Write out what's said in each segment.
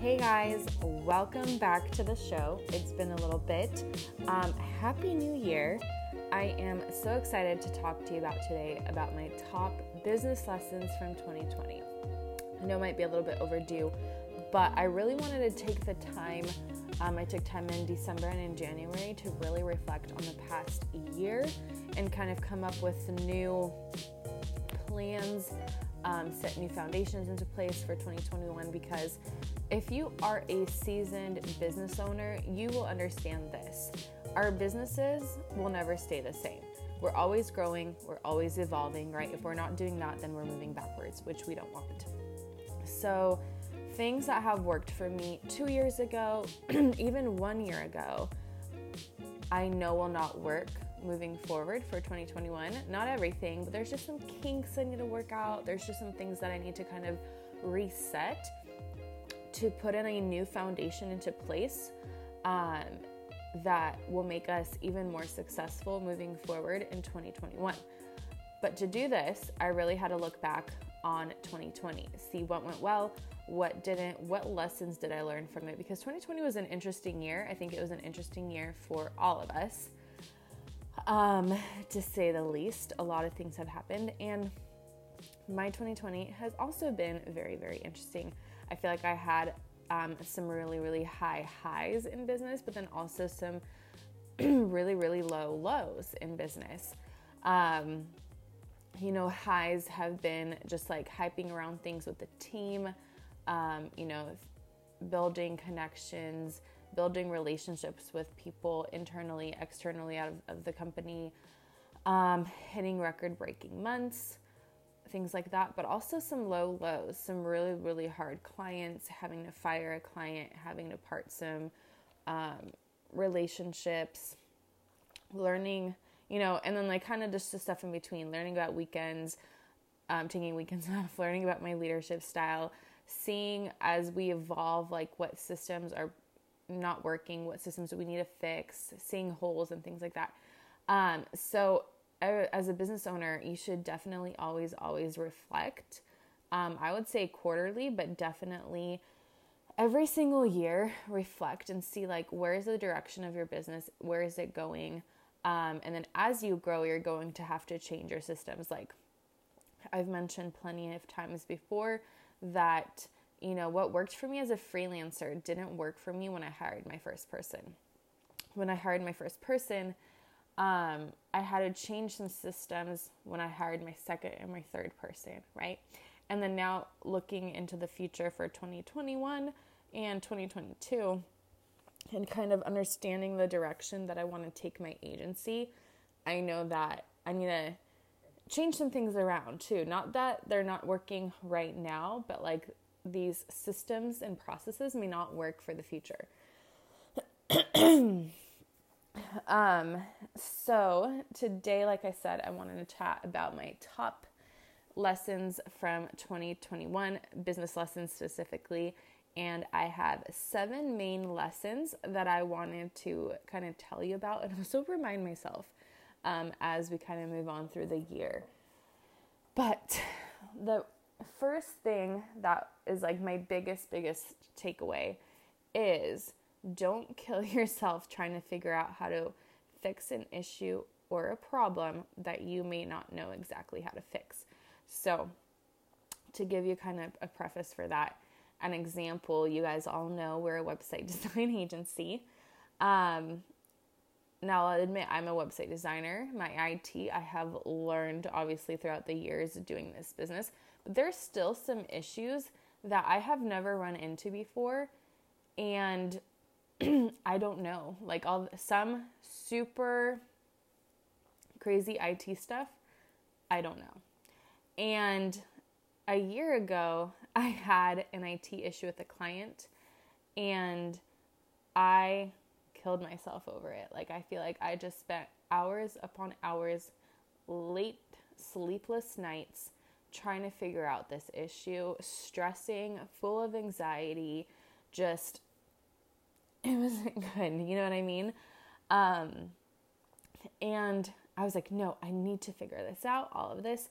Hey guys, welcome back to the show. It's been a little bit. Um, Happy New Year. I am so excited to talk to you about today about my top business lessons from 2020. I know it might be a little bit overdue, but I really wanted to take the time. Um, I took time in December and in January to really reflect on the past year and kind of come up with some new plans, um, set new foundations into place for 2021 because if you are a seasoned business owner, you will understand this our businesses will never stay the same. We're always growing, we're always evolving, right? If we're not doing that, then we're moving backwards, which we don't want. So, things that have worked for me two years ago, even one year ago, I know will not work moving forward for 2021. Not everything, but there's just some kinks I need to work out. There's just some things that I need to kind of reset to put in a new foundation into place. Um, that will make us even more successful moving forward in 2021. But to do this, I really had to look back on 2020, see what went well, what didn't, what lessons did I learn from it? Because 2020 was an interesting year. I think it was an interesting year for all of us, um, to say the least. A lot of things have happened, and my 2020 has also been very, very interesting. I feel like I had um, some really, really high highs in business, but then also some really, really low lows in business. Um, you know, highs have been just like hyping around things with the team, um, you know, building connections, building relationships with people internally, externally out of, of the company, um, hitting record breaking months things like that, but also some low lows, some really, really hard clients, having to fire a client, having to part some um, relationships, learning, you know, and then like kind of just the stuff in between, learning about weekends, um, taking weekends off, learning about my leadership style, seeing as we evolve, like what systems are not working, what systems do we need to fix, seeing holes and things like that. Um, so as a business owner, you should definitely always, always reflect. Um, I would say quarterly, but definitely every single year, reflect and see like where is the direction of your business, where is it going, um, and then as you grow, you're going to have to change your systems. Like I've mentioned plenty of times before that you know what worked for me as a freelancer didn't work for me when I hired my first person. When I hired my first person um, I had to change some systems when I hired my second and my third person, right? And then now looking into the future for 2021 and 2022 and kind of understanding the direction that I want to take my agency, I know that I need to change some things around too. Not that they're not working right now, but like these systems and processes may not work for the future. Um, so today, like I said, I wanted to chat about my top lessons from 2021, business lessons specifically. And I have seven main lessons that I wanted to kind of tell you about and also remind myself um, as we kind of move on through the year. But the first thing that is like my biggest, biggest takeaway is don't kill yourself trying to figure out how to fix an issue or a problem that you may not know exactly how to fix. So, to give you kind of a preface for that, an example, you guys all know we're a website design agency. Um, now, I'll admit I'm a website designer. My IT, I have learned obviously throughout the years doing this business, but there's still some issues that I have never run into before. And I don't know. Like all some super crazy IT stuff, I don't know. And a year ago, I had an IT issue with a client and I killed myself over it. Like, I feel like I just spent hours upon hours, late, sleepless nights trying to figure out this issue, stressing, full of anxiety, just it wasn't good. You know what I mean? Um, and I was like, no, I need to figure this out, all of this.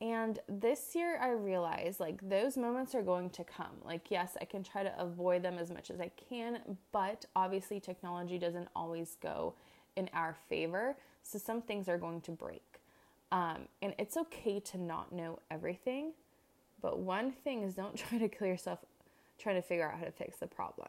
And this year I realized like those moments are going to come. Like, yes, I can try to avoid them as much as I can, but obviously technology doesn't always go in our favor. So some things are going to break. Um, and it's okay to not know everything. But one thing is don't try to kill yourself trying to figure out how to fix the problem.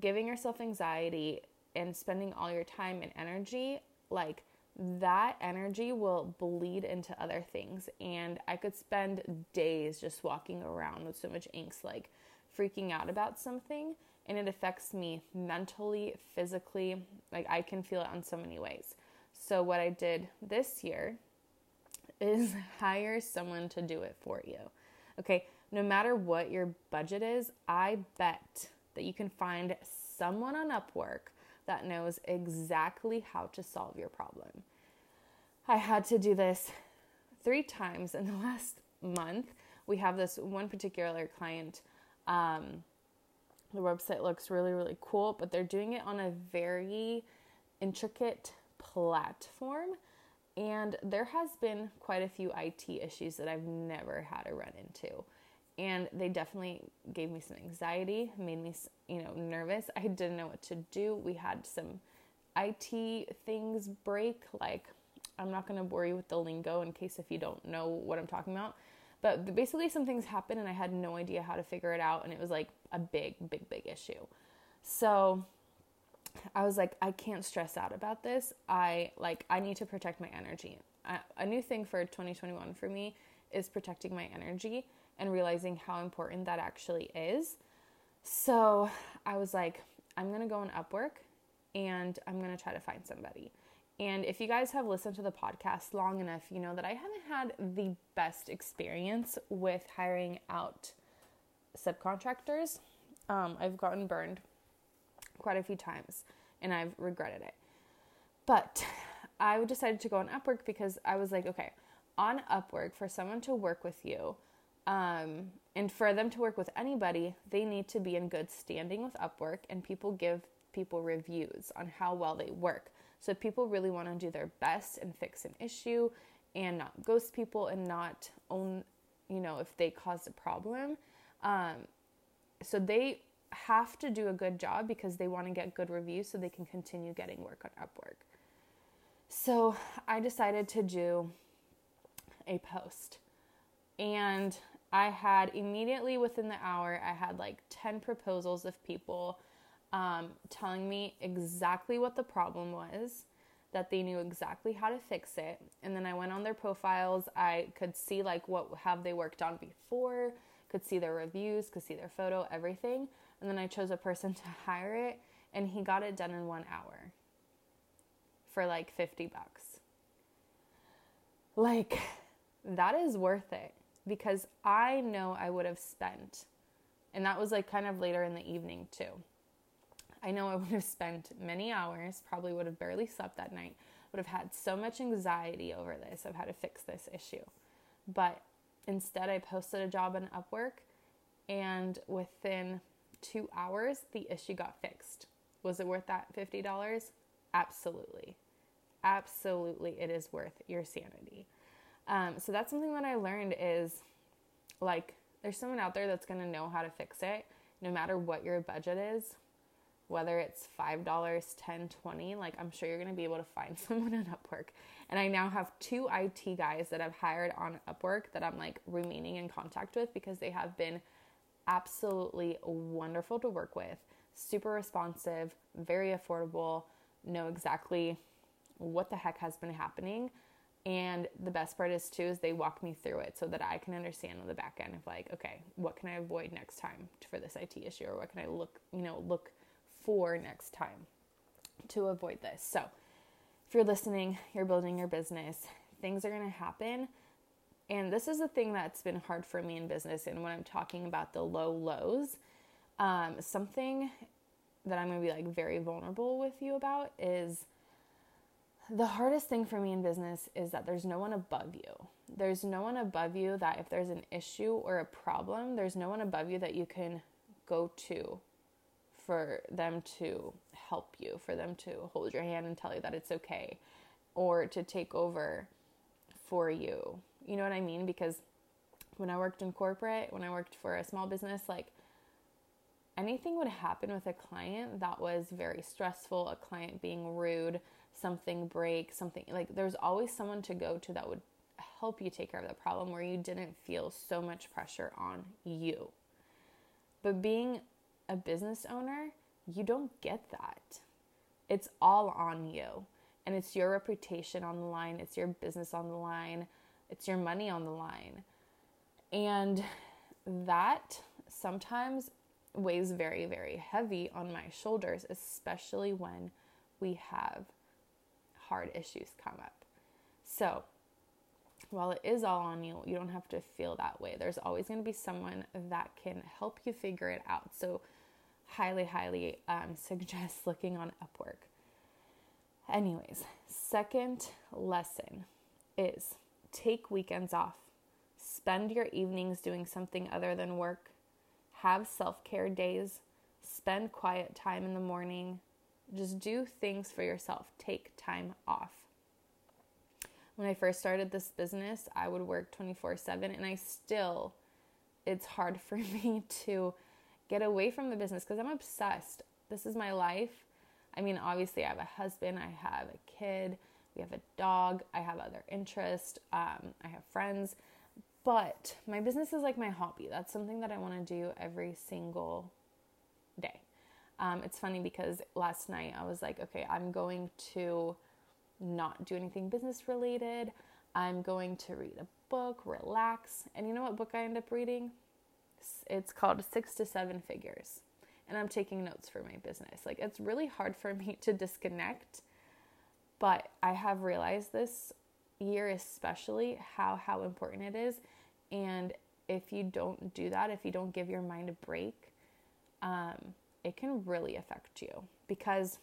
Giving yourself anxiety and spending all your time and energy, like that energy will bleed into other things. And I could spend days just walking around with so much angst, like freaking out about something. And it affects me mentally, physically. Like I can feel it on so many ways. So, what I did this year is hire someone to do it for you. Okay, no matter what your budget is, I bet that you can find someone on Upwork that knows exactly how to solve your problem. I had to do this three times in the last month. We have this one particular client. Um, the website looks really, really cool, but they're doing it on a very intricate platform. And there has been quite a few IT issues that I've never had to run into and they definitely gave me some anxiety, made me, you know, nervous. I didn't know what to do. We had some IT things break, like I'm not going to bore you with the lingo in case if you don't know what I'm talking about. But basically, some things happened and I had no idea how to figure it out, and it was like a big, big, big issue. So I was like, I can't stress out about this. I like, I need to protect my energy. I, a new thing for 2021 for me is protecting my energy and realizing how important that actually is. So I was like, I'm to go on Upwork and I'm to try to find somebody. And if you guys have listened to the podcast long enough, you know that I haven't had the best experience with hiring out subcontractors. Um, I've gotten burned quite a few times and I've regretted it. But I decided to go on Upwork because I was like, okay, on Upwork, for someone to work with you, um, and for them to work with anybody, they need to be in good standing with Upwork, and people give people reviews on how well they work. So people really want to do their best and fix an issue and not ghost people and not own, you know, if they caused a problem. Um, so they have to do a good job because they want to get good reviews so they can continue getting work on Upwork. So I decided to do a post. And I had immediately within the hour, I had like 10 proposals of people um, telling me exactly what the problem was, that they knew exactly how to fix it. And then I went on their profiles. I could see like what have they worked on before, could see their reviews, could see their photo, everything. And then I chose a person to hire it, and he got it done in one hour for like 50 bucks. Like, that is worth it because I know I would have spent, and that was like kind of later in the evening too. I know I would have spent many hours, probably would have barely slept that night, would have had so much anxiety over this of how to fix this issue. But instead, I posted a job on Upwork, and within two hours, the issue got fixed. Was it worth that $50? Absolutely. Absolutely, it is worth your sanity. Um, so that's something that I learned is like there's someone out there that's gonna know how to fix it, no matter what your budget is, whether it's five dollars, ten, twenty. Like I'm sure you're gonna be able to find someone on Upwork. And I now have two IT guys that I've hired on Upwork that I'm like remaining in contact with because they have been absolutely wonderful to work with, super responsive, very affordable, know exactly what the heck has been happening and the best part is too is they walk me through it so that I can understand on the back end of like, okay, what can I avoid next time for this IT issue, or what can I look, you know, look for next time to avoid this. So, if you're listening, you're building your business, things are going to happen, And this is the thing that's been hard for me in business. And when I'm talking about the low lows, um, something that I'm going to be like very vulnerable with you about is the hardest thing for me in business is that there's no one above you. There's no one above you that if there's an issue or a problem, there's no one above you that you can go to for them to help you, for them to hold your hand and tell you that it's okay, or to take over for you. You know what I mean? Because when I worked in corporate, when I worked for a small business, like anything would happen with a client that was very stressful, a client being rude, something break, something like there's always someone to go to that would help you take care of the problem where you didn't feel so much pressure on you. But being a business owner, you don't get that. It's all on you. And it's your reputation on the line, it's your business on the line, it's your money on the line. And that sometimes weighs very, very heavy on my shoulders, especially when we have hard issues come up. So, while it is all on you, you don't have to feel that way. There's always going to be someone that can help you figure it out. So, highly, highly um, suggest looking on Upwork. Anyways, second lesson is take weekends off. Spend your evenings doing something other than work. Have self care days. Spend quiet time in the morning. Just do things for yourself. Take time off. When I first started this business, I would work 24 7, and I still, it's hard for me to get away from the business because I'm obsessed. This is my life. I mean, obviously, I have a husband, I have a kid, we have a dog, I have other interests, um, I have friends, but my business is like my hobby. That's something that I want to do every single day. Um, it's funny because last night I was like, okay, I'm going to not do anything business related. I'm going to read a book, relax. And you know what book I end up reading? It's called Six to Seven Figures. And I'm taking notes for my business. Like, it's really hard for me to disconnect, but I have realized this year, especially, how, how important it is. And if you don't do that, if you don't give your mind a break, um, it can really affect you because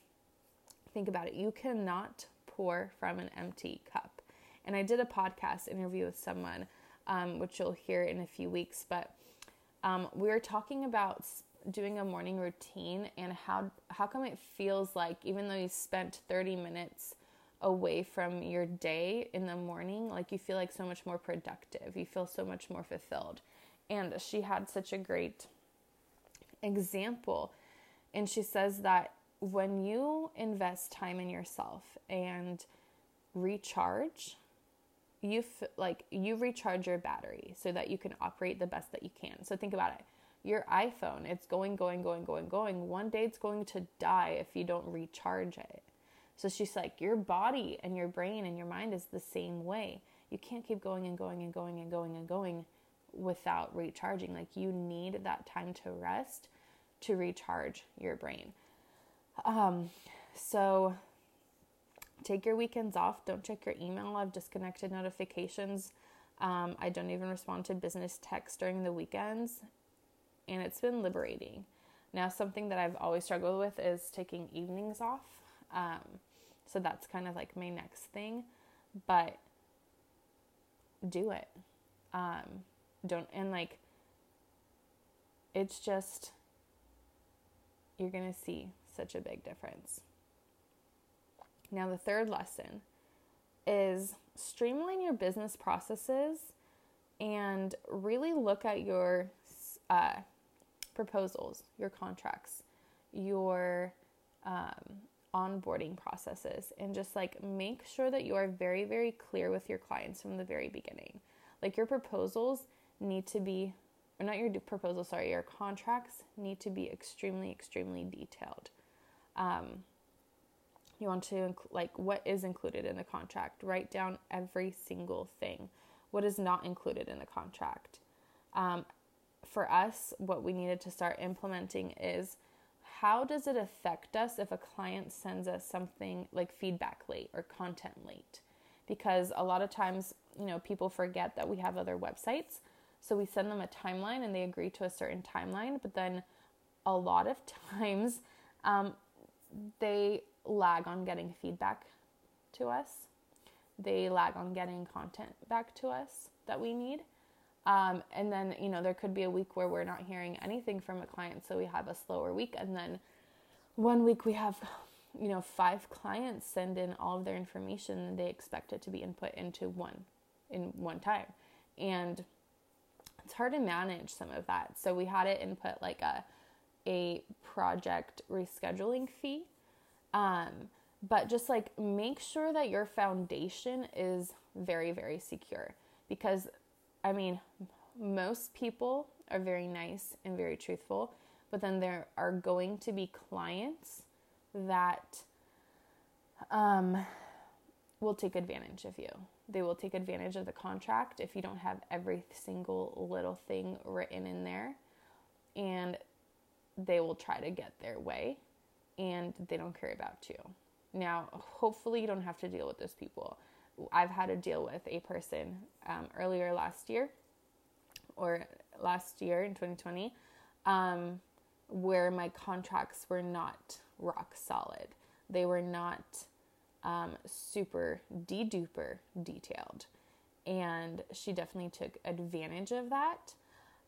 think about it you cannot pour from an empty cup and i did a podcast interview with someone um, which you'll hear in a few weeks but um, we were talking about doing a morning routine and how how come it feels like even though you spent 30 minutes away from your day in the morning like you feel like so much more productive you feel so much more fulfilled and she had such a great example and she says that when you invest time in yourself and recharge, you f- like you recharge your battery so that you can operate the best that you can. So think about it. Your iPhone, it's going going going going going. One day it's going to die if you don't recharge it. So she's like your body and your brain and your mind is the same way. You can't keep going and going and going and going and going without recharging. Like you need that time to rest to recharge your brain. Um, so take your weekends off. Don't check your email. I've disconnected notifications. Um, I don't even respond to business texts during the weekends. And it's been liberating. Now, something that I've always struggled with is taking evenings off. Um, so that's kind of like my next thing. But do it. Um, don't, and like, it's just, you're going to see such a big difference. Now, the third lesson is streamline your business processes and really look at your uh, proposals, your contracts, your um, onboarding processes, and just like make sure that you are very, very clear with your clients from the very beginning. Like your proposals need to be or not your proposal, sorry, your contracts need to be extremely, extremely detailed. Um, you want to, like, what is included in the contract? Write down every single thing. What is not included in the contract? Um, for us, what we needed to start implementing is how does it affect us if a client sends us something like feedback late or content late? because a lot of times, you know, people forget that we have other websites. So we send them a timeline and they agree to a certain timeline, but then a lot of times um, they lag on getting feedback to us. They lag on getting content back to us that we need. Um, and then, you know, there could be a week where we're not hearing anything from a client, so we have a slower week. And then one week we have, you know, five clients send in all of their information and they expect it to be input into one in one time. And it's hard to manage some of that. So we had it input like a a project rescheduling fee. Um, but just like make sure that your foundation is very, very secure because I mean, most people are very nice and very truthful, but then there are going to be clients that um, will take advantage of you. They will take advantage of the contract if you don't have every single little thing written in there. And they will try to get their way and they don't care about you. Now, hopefully, you don't have to deal with those people. I've had to deal with a person um, earlier last year or last year in 2020 um, where my contracts were not rock solid. They were not um, super de duper detailed. And she definitely took advantage of that.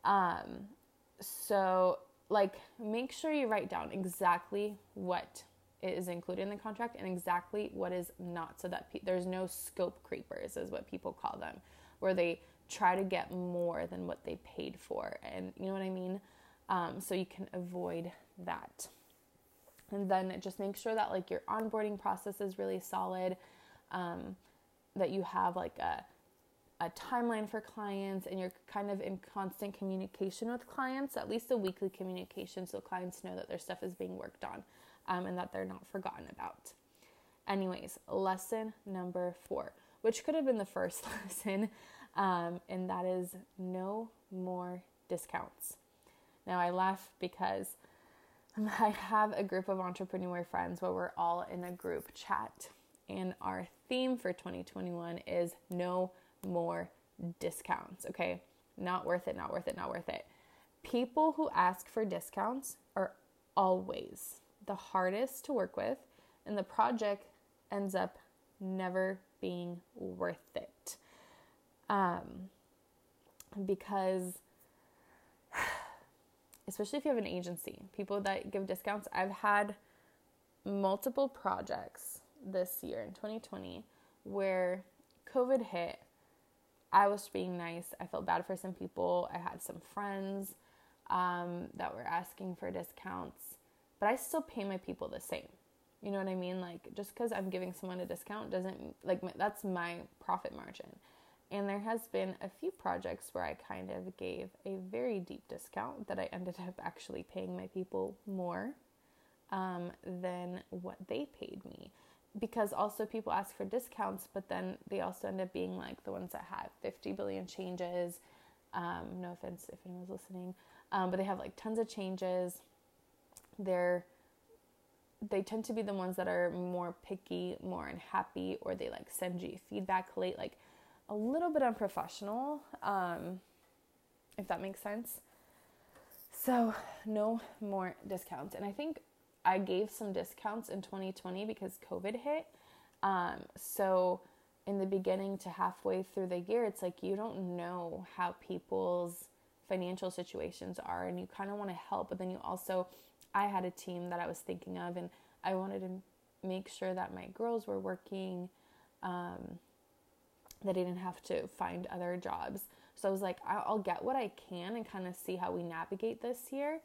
Um, so, like, make sure you write down exactly what is included in the contract and exactly what is not so that pe- there's no scope creepers is what people call them where they try to get more than what they paid for and you know what i mean? Um, so you can avoid that. And then just make sure that like your onboarding process is really solid um, that you have like a a timeline for clients and you're kind of in constant communication with clients, at least a weekly communication, so clients know that their stuff is being worked on um, and that they're not forgotten about. Anyways, lesson number four, which could have been the first lesson, um, and that is no more discounts. Now, I laugh because I have a group of entrepreneur friends where we're all in a group chat, and our theme for 2021 is no more discounts. Okay, not worth it, not worth it, not worth it. People who ask for discounts are always the hardest to work with, and the project ends up never being worth it. Um, because, especially if you have an agency, people that give discounts, I've had multiple projects this year in 2020 where COVID hit. I was being nice. I felt bad for some people. I had some friends um, that were asking for discounts but I still pay my people the same. You know what I mean? Like just because I'm giving someone a discount doesn't like that's my profit margin. And there has been a few projects where I kind of gave a very deep discount that I ended up actually paying my people more um, than what they paid me. Because also people ask for discounts, but then they also end up being like the ones that have 50 billion changes. Um, no offense if anyone's listening, um, but they have like tons of changes they're they tend to be the ones that are more picky, more unhappy, or they like send you feedback late, like a little bit unprofessional, um, if that makes sense. So, no more discounts. And I think I gave some discounts in 2020 because COVID hit. Um, so, in the beginning to halfway through the year, it's like you don't know how people's financial situations are, and you kind of want to help, but then you also I had a team that I was thinking of, and I wanted to make sure that my girls were working, um, that I didn't have to find other jobs. So I was like, I'll get what I can and kind of see how we navigate this year.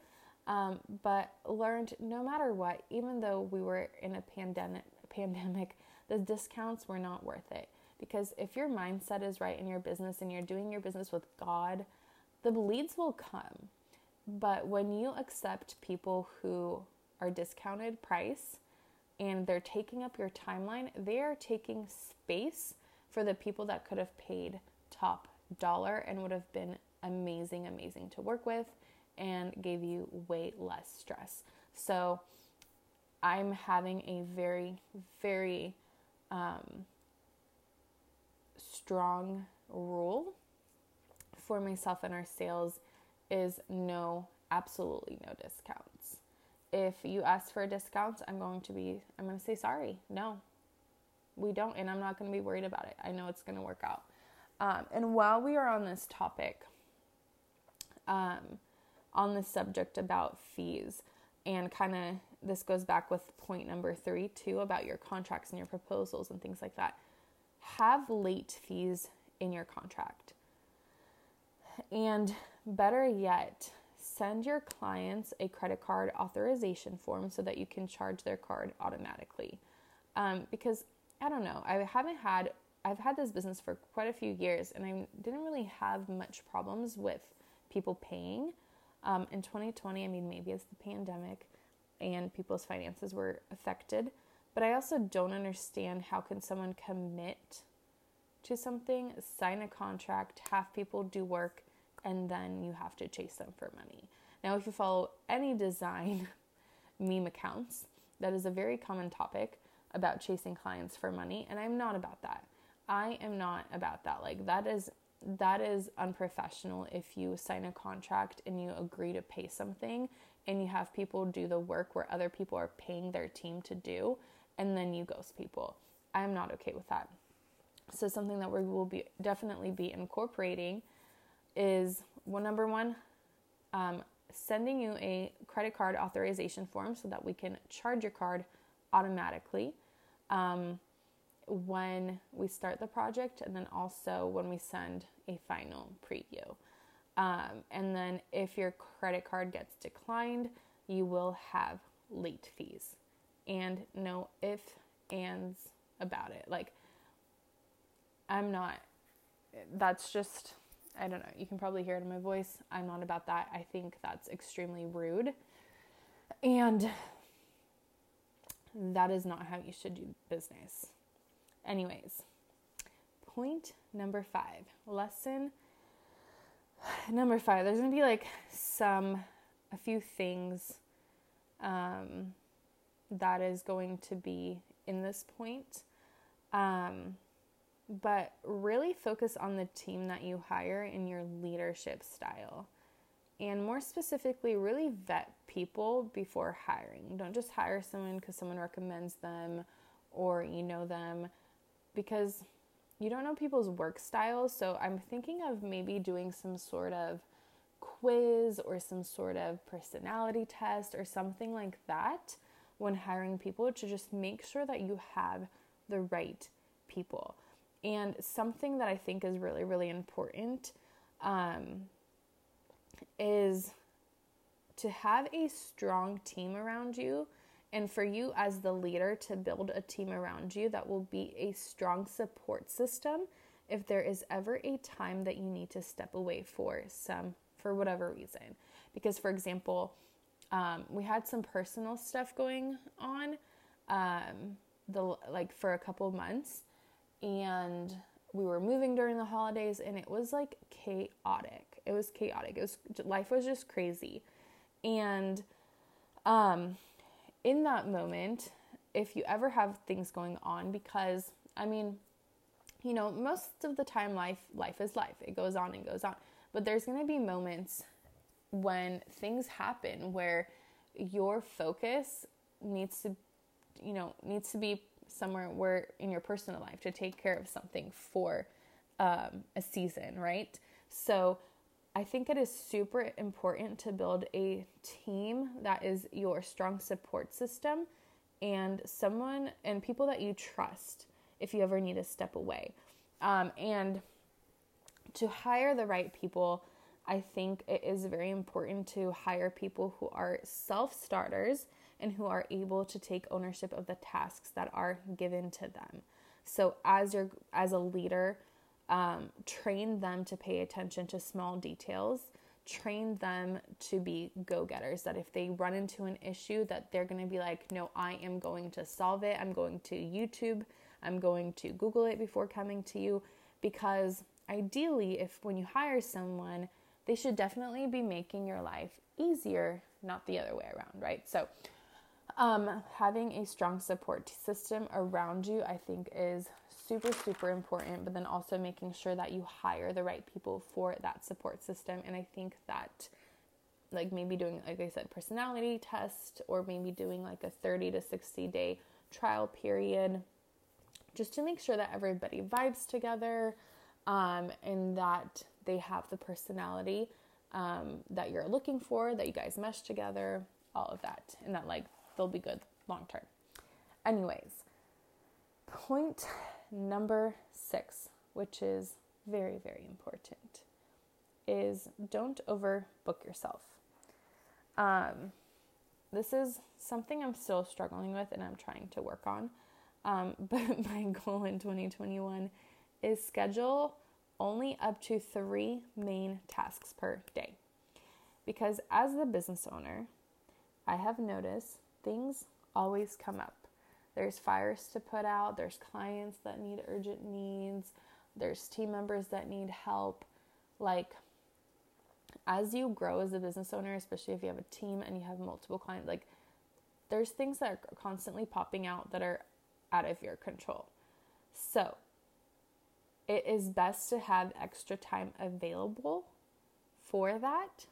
Um, but learned no matter what, even though we were in a pandemic, pandemic, the discounts were not worth it. Because if your mindset is right in your business and you're doing your business with God, the leads will come. But when you accept people who are discounted price and they're taking up your timeline, they are taking space for the people that could have paid top dollar and would have been amazing, amazing to work with and gave you way less stress. So I'm having a very, very um, strong rule for myself and our sales is no, absolutely no discounts. If you ask for a discount, I'm going to be, I'm going to say sorry. No, we don't. And I'm not going to be worried about it. I know it's going to work out. Um, and while we are on this topic, um, on the subject about fees, and kind of this goes back with point number three, too, about your contracts and your proposals and things like that. Have late fees in your contract. And better yet, send your clients a credit card authorization form so that you can charge their card automatically. Um, because I don't know, I haven't had, I've had this business for quite a few years and I didn't really have much problems with people paying. Um, in 2020, I mean, maybe it's the pandemic and people's finances were affected, but I also don't understand how can someone commit to something, sign a contract, have people do work, and then you have to chase them for money. Now, if you follow any design meme accounts, that is a very common topic about chasing clients for money, and I'm not about that. I am not about that. Like that is that is unprofessional if you sign a contract and you agree to pay something and you have people do the work where other people are paying their team to do and then you ghost people. I'm not okay with that. So something that we will be definitely be incorporating is well, number one, um, sending you a credit card authorization form so that we can charge your card automatically um, when we start the project, and then also when we send a final preview. Um, and then if your credit card gets declined, you will have late fees and no if ands about it. Like, I'm not, that's just I don't know. You can probably hear it in my voice. I'm not about that. I think that's extremely rude. And that is not how you should do business. Anyways, point number five lesson number five. There's to be like some, a few things um, that is going to be in this point. Um, but really focus on the team that you hire and your leadership style. And more specifically, really vet people before hiring. Don't just hire someone because someone recommends them or you know them because you don't know people's work styles. So I'm thinking of maybe doing some sort of quiz or some sort of personality test or something like that when hiring people to just make sure that you have the right people. And something that I think is really, really important um, is to have a strong team around you and for you as the leader to build a team around you that will be a strong support system if there is ever a time that you need to step away for some for whatever reason. Because for example um, we had some personal stuff going on um, the like for a couple months and we were moving during the holidays and it was like chaotic. It was chaotic. It was life was just crazy. And um in that moment, if you ever have things going on because I mean, you know, most of the time life life is life. It goes on and goes on. But there's going to be moments when things happen where your focus needs to you know, needs to be somewhere where in your personal life to take care of something for um, a season, right? So I think it is super important to build a team that is your strong support system and someone and people that you trust if you ever need to step away. Um, and to hire the right people, I think it is very important to hire people who are self starters and who are able to take ownership of the tasks that are given to them. So as your as a leader, um, train them to pay attention to small details. Train them to be go-getters. That if they run into an issue, that they're going to be like, "No, I am going to solve it. I'm going to YouTube. I'm going to Google it before coming to you." Because ideally, if when you hire someone, they should definitely be making your life easier, not the other way around, right? So um, having a strong support system around you, I think, is super, super important, but then also making sure that you hire the right people for that support system. And I think that, like, maybe doing, like I said, personality test or maybe doing like a 30 to 60 day trial period just to make sure that everybody vibes together um, and that they have the personality um, that you're looking for, that you guys mesh together, all of that, and that like they'll be good long term. Anyways, point number six, which is very, very important, is don't overbook yourself. Um, this is something I'm still struggling with and I'm trying to work on. Um, but my goal in 2021 is schedule only up to three main tasks per day. Because as the business owner, I have noticed things always come up. There's fires to put out, there's clients that need urgent needs, there's team members that need help. Like, as you grow as a business owner, especially if you have a team and you have multiple clients, like, there's things that are constantly popping out that are out of your control. So, it is best to have extra time available for that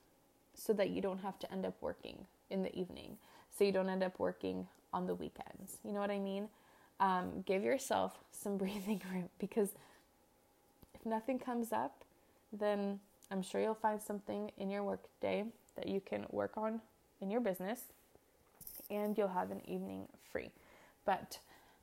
so that you don't have to end up working in the evening. So you don't end up working on the weekends. You know what I mean? Um, give yourself some breathing room because if nothing comes up, then I'm sure you'll find something in your work day that you can work on in your business and you'll have an evening free. But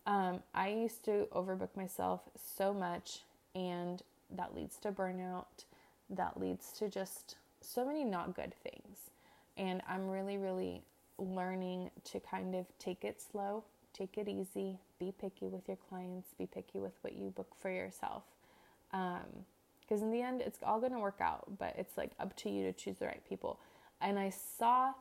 um, I used to overbook myself so much and that leads to burnout that leads to just so many not good things and i'm really really learning to kind of take it slow take it easy be picky with your clients be picky with what you book for yourself. Because um, in the end it's all going to work out but it's like up to you to choose the right people. And i saw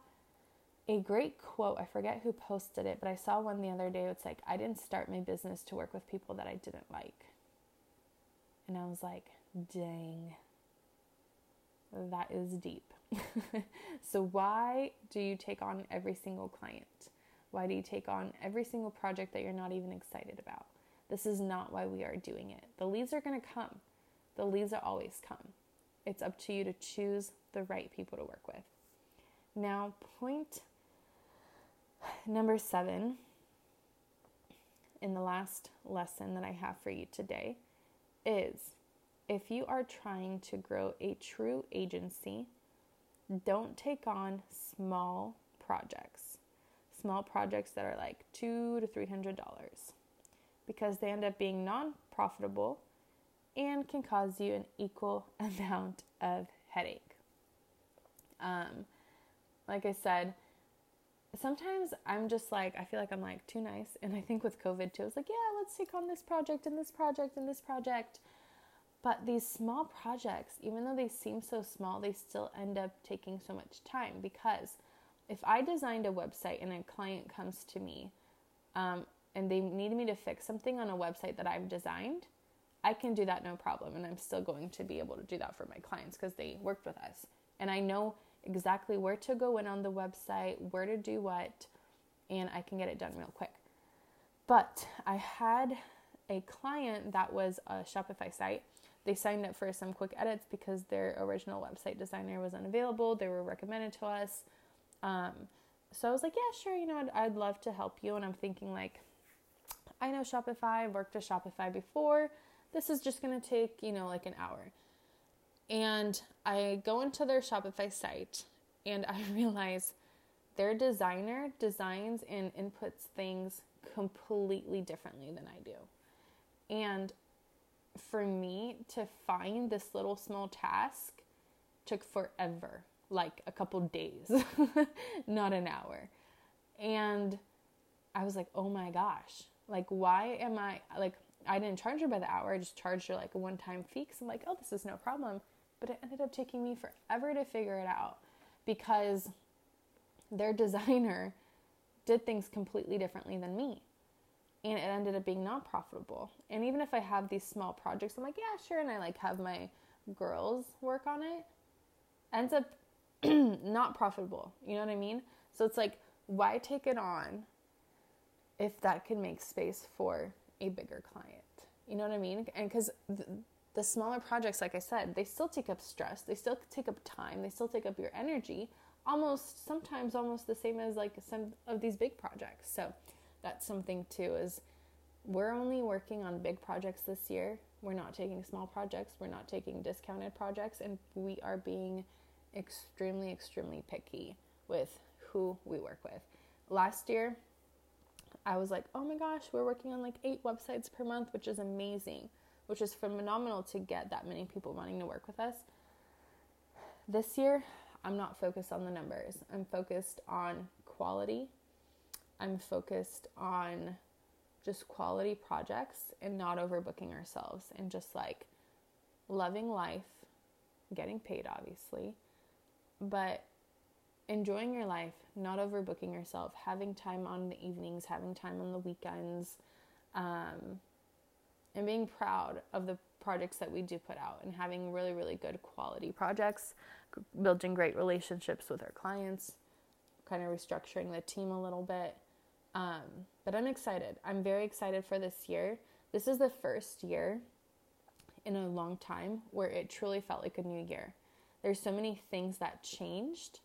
a great quote i forget who posted it but i saw one the other day it's like i didn't start my business to work with people that i didn't like. And I was like, dang, that is deep. so, why do you take on every single client? Why do you take on every single project that you're not even excited about? This is not why we are doing it. The leads are going to come, the leads are always come. It's up to you to choose the right people to work with. Now, point number seven in the last lesson that I have for you today is if you are trying to grow a true agency, don't take on small projects. Small projects that are like two to three hundred dollars because they end up being non profitable and can cause you an equal amount of headache. Um, like I said, sometimes I'm just like, I feel like I'm like too nice. And I think with COVID too, I was like, yeah, let's take on this project and this project and this project. But these small projects, even though they seem so small, they still end up taking so much time because if I designed a website and a client comes to me um, and they need me to fix something on a website that I've designed, I can do that no problem. And I'm still going to be able to do that for my clients because they worked with us. And I know exactly where to go in on the website, where to do what, and I can get it done real quick. But I had a client that was a Shopify site. They signed up for some quick edits because their original website designer was unavailable. They were recommended to us. Um, so I was like, yeah, sure, you know, I'd, I'd love to help you. And I'm thinking, like, I know Shopify, I've worked with Shopify before. This is just going to take, you know, like an hour. And I go into their Shopify site and I realize their designer designs and inputs things completely differently than I do. And for me to find this little small task took forever like a couple days, not an hour. And I was like, oh my gosh, like, why am I like, I didn't charge her by the hour, I just charged her like a one time fee because I'm like, oh, this is no problem. But it ended up taking me forever to figure it out because their designer did things completely differently than me and it ended up being not profitable. And even if I have these small projects, I'm like, yeah, sure, and I like have my girls work on it, ends up not profitable. You know what I mean? So it's like, why take it on if that can make space for a bigger client? You know what I mean? And because th- the smaller projects, like I said, they still take up stress, they still take up time, they still take up your energy, almost sometimes almost the same as like some of these big projects. So that's something too is we're only working on big projects this year. We're not taking small projects, we're not taking discounted projects, and we are being extremely, extremely picky with who we work with. Last year, I was like, oh my gosh, we're working on like eight websites per month, which is amazing, which is phenomenal to get that many people wanting to work with us. This year, I'm not focused on the numbers. I'm focused on quality. I'm focused on just quality projects and not overbooking ourselves and just like loving life, getting paid, obviously, but enjoying your life, not overbooking yourself, having time on the evenings, having time on the weekends, um, and being proud of the projects that we do put out and having really, really good quality projects, building great relationships with our clients, kind of restructuring the team a little bit. Um, but I'm excited. I'm very excited for this year. This is the first year in a long time where it truly felt like a new year. There's so many things that changed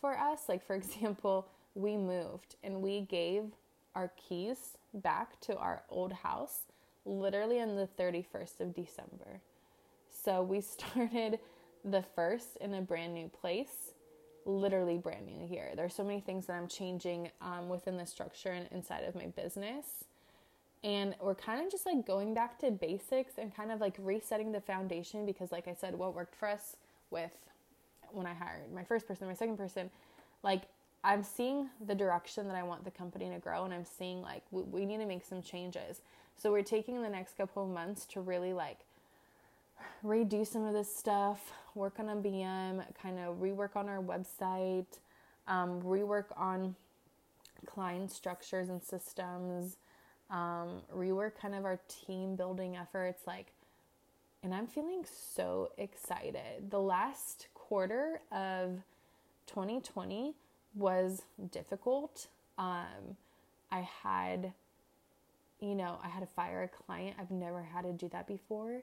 for us. Like, for example, we moved and we gave our keys back to our old house literally on the 31st of December. So we started the first in a brand new place, literally brand new here. There's so many things that I'm changing um, within the structure and inside of my business. And we're kind of just like going back to basics and kind of like resetting the foundation because, like I said, what worked for us with when I hired my first person, my second person, like I'm seeing the direction that I want the company to grow, and I'm seeing like we, we need to make some changes. So we're taking the next couple of months to really like redo some of this stuff, work on a BM, kind of rework on our website, um, rework on client structures and systems, um, rework kind of our team building efforts. Like, and I'm feeling so excited. The last quarter of 2020 was difficult. Um, I had, you know, I had to fire a client. I've never had to do that before.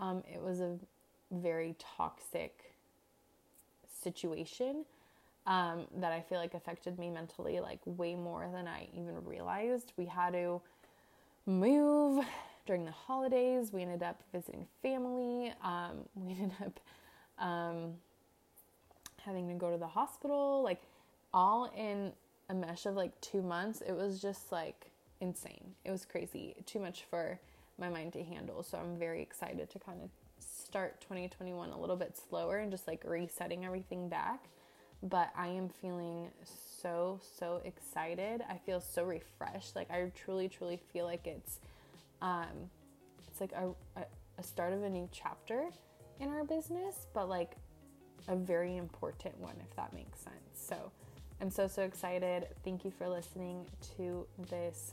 Um, it was a very toxic situation um, that I feel like affected me mentally, like way more than I even realized. We had to move during the holidays. We ended up visiting family. Um, we ended up um, having to go to the hospital, like all in a mesh of like two months. It was just like insane. It was crazy. Too much for my mind to handle. So I'm very excited to kind of start 2021 a little bit slower and just like resetting everything back. But I am feeling so, so excited. I feel so refreshed. Like I truly, truly feel like it's um it's like a, a, a start of a new chapter in our business, but like a very important one, if that makes sense. So I'm so, so excited. Thank you for listening to this